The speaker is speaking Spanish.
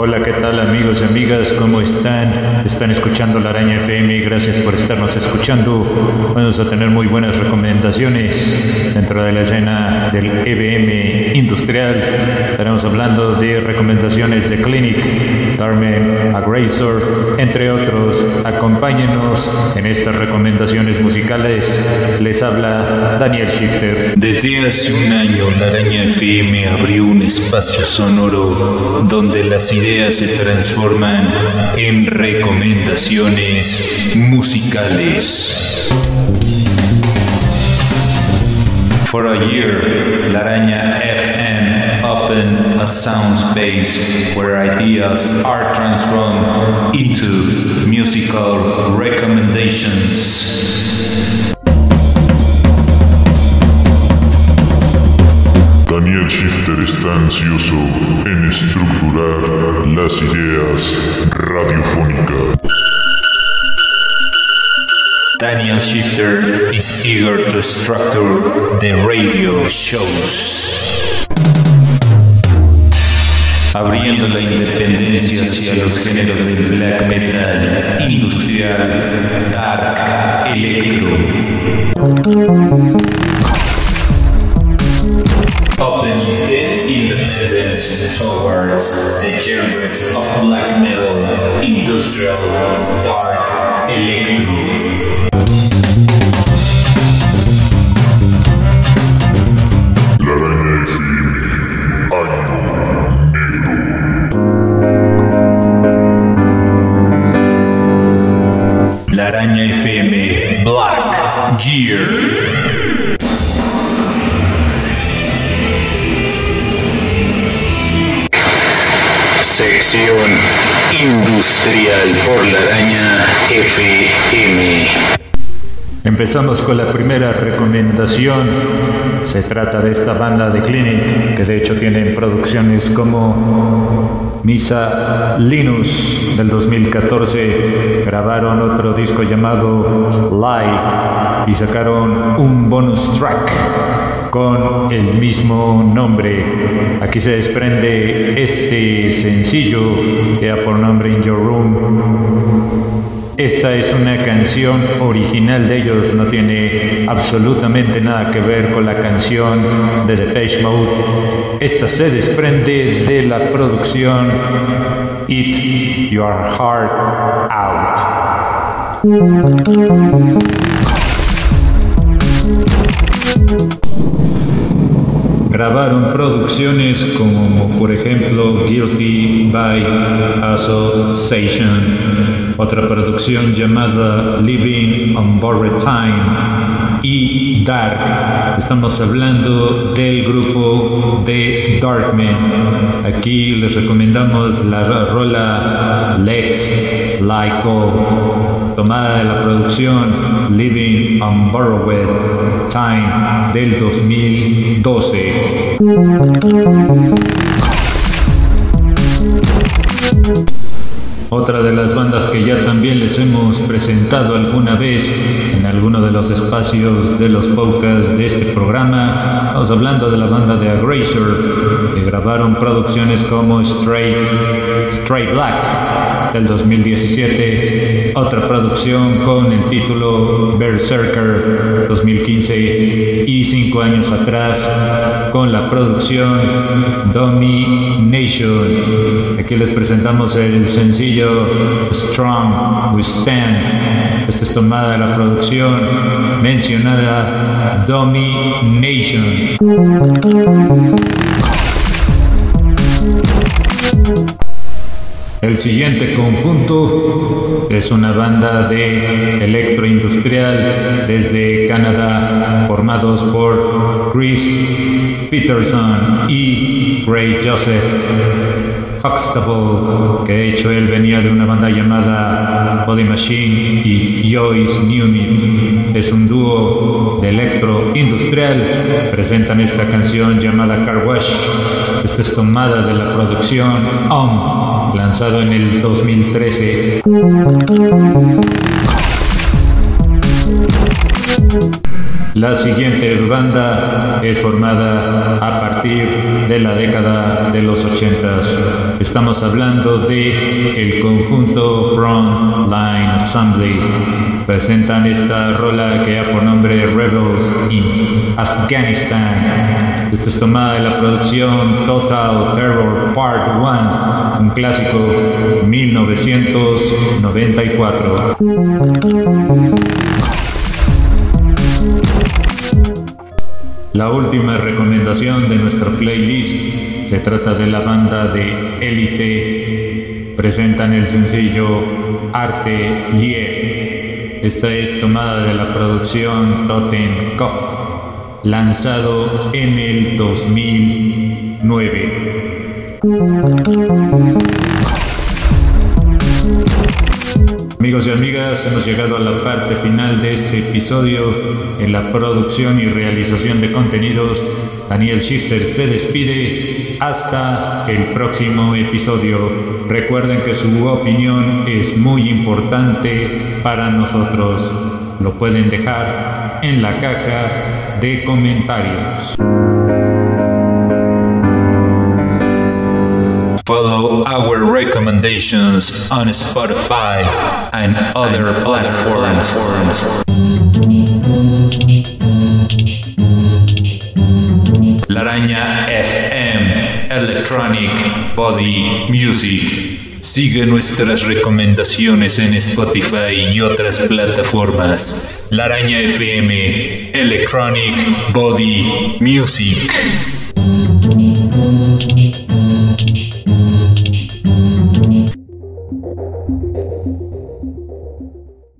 Hola, ¿qué tal amigos y amigas? ¿Cómo están? Están escuchando la Araña FM. Gracias por estarnos escuchando. Vamos a tener muy buenas recomendaciones dentro de la escena del EBM industrial. Estaremos hablando de recomendaciones de Clinic, Darmen, Aggressor, entre otros. Acompáñenos en estas recomendaciones musicales. Les habla Daniel Shifter. Desde hace un año, la Araña FM abrió un espacio sonoro donde las ideas se transforman en recomendaciones musicales. For a year, La Araña FM opened a sound space where ideas are transformed into musical recommendations. Daniel Shifter está ansioso radiofónicas. Daniel Shifter is eager to structure the radio shows. Abriendo la independencia hacia los géneros del black metal, industrial, dark, electro. Independence towards the genres of black metal, industrial, dark, electro. La Araña FM Black Gear. Sección Industrial por la Araña FM. Empezamos con la primera recomendación. Se trata de esta banda de Clinic, que de hecho tienen producciones como Misa Linus del 2014. Grabaron otro disco llamado Live y sacaron un bonus track con el mismo nombre. Aquí se desprende este sencillo, ya por nombre In Your Room. Esta es una canción original de ellos, no tiene absolutamente nada que ver con la canción de Depeche Mode. Esta se desprende de la producción Eat Your Heart Out. Grabaron producciones como por ejemplo Guilty by Association, otra producción llamada Living on Borrowed Time y Dark. Estamos hablando del grupo de Darkman. Aquí les recomendamos la rola Lex All, tomada de la producción Living on Borrowed Del 2012. Otra de las bandas que ya también les hemos presentado alguna vez en alguno de los espacios de los podcasts de este programa, estamos hablando de la banda de Aggressor, que grabaron producciones como Straight, Straight Black del 2017, otra producción con el título Berserker 2015 y cinco años atrás con la producción Domination. Aquí les presentamos el sencillo Strong We Stand. Esta es tomada de la producción mencionada Domination. El siguiente conjunto es una banda de electroindustrial desde Canadá formados por Chris Peterson y Ray Joseph Huxtable, que de hecho él venía de una banda llamada Body Machine y Joyce Newman. Es un dúo de electro industrial. Presentan esta canción llamada Car Wash. Esta es tomada de la producción OM, lanzado en el 2013. La siguiente banda es formada a partir de la década de los 80. Estamos hablando de el conjunto Frontline Assembly. Presentan esta rola que ha por nombre Rebels in Afghanistan. Esta es tomada de la producción Total Terror Part 1, un clásico 1994. La última recomendación de nuestra playlist se trata de la banda de Elite. Presentan el sencillo Arte Lief. Esta es tomada de la producción Totem Coff, lanzado en el 2009. Amigos y amigas, hemos llegado a la parte final de este episodio. En la producción y realización de contenidos, Daniel Shifter se despide. Hasta el próximo episodio. Recuerden que su opinión es muy importante para nosotros. Lo pueden dejar en la caja de comentarios. Follow our recommendations on Spotify and other platforms. La Araña FM Electronic Body Music. Sigue nuestras recomendaciones en Spotify y otras plataformas. La Araña FM Electronic Body Music.